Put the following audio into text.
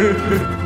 Música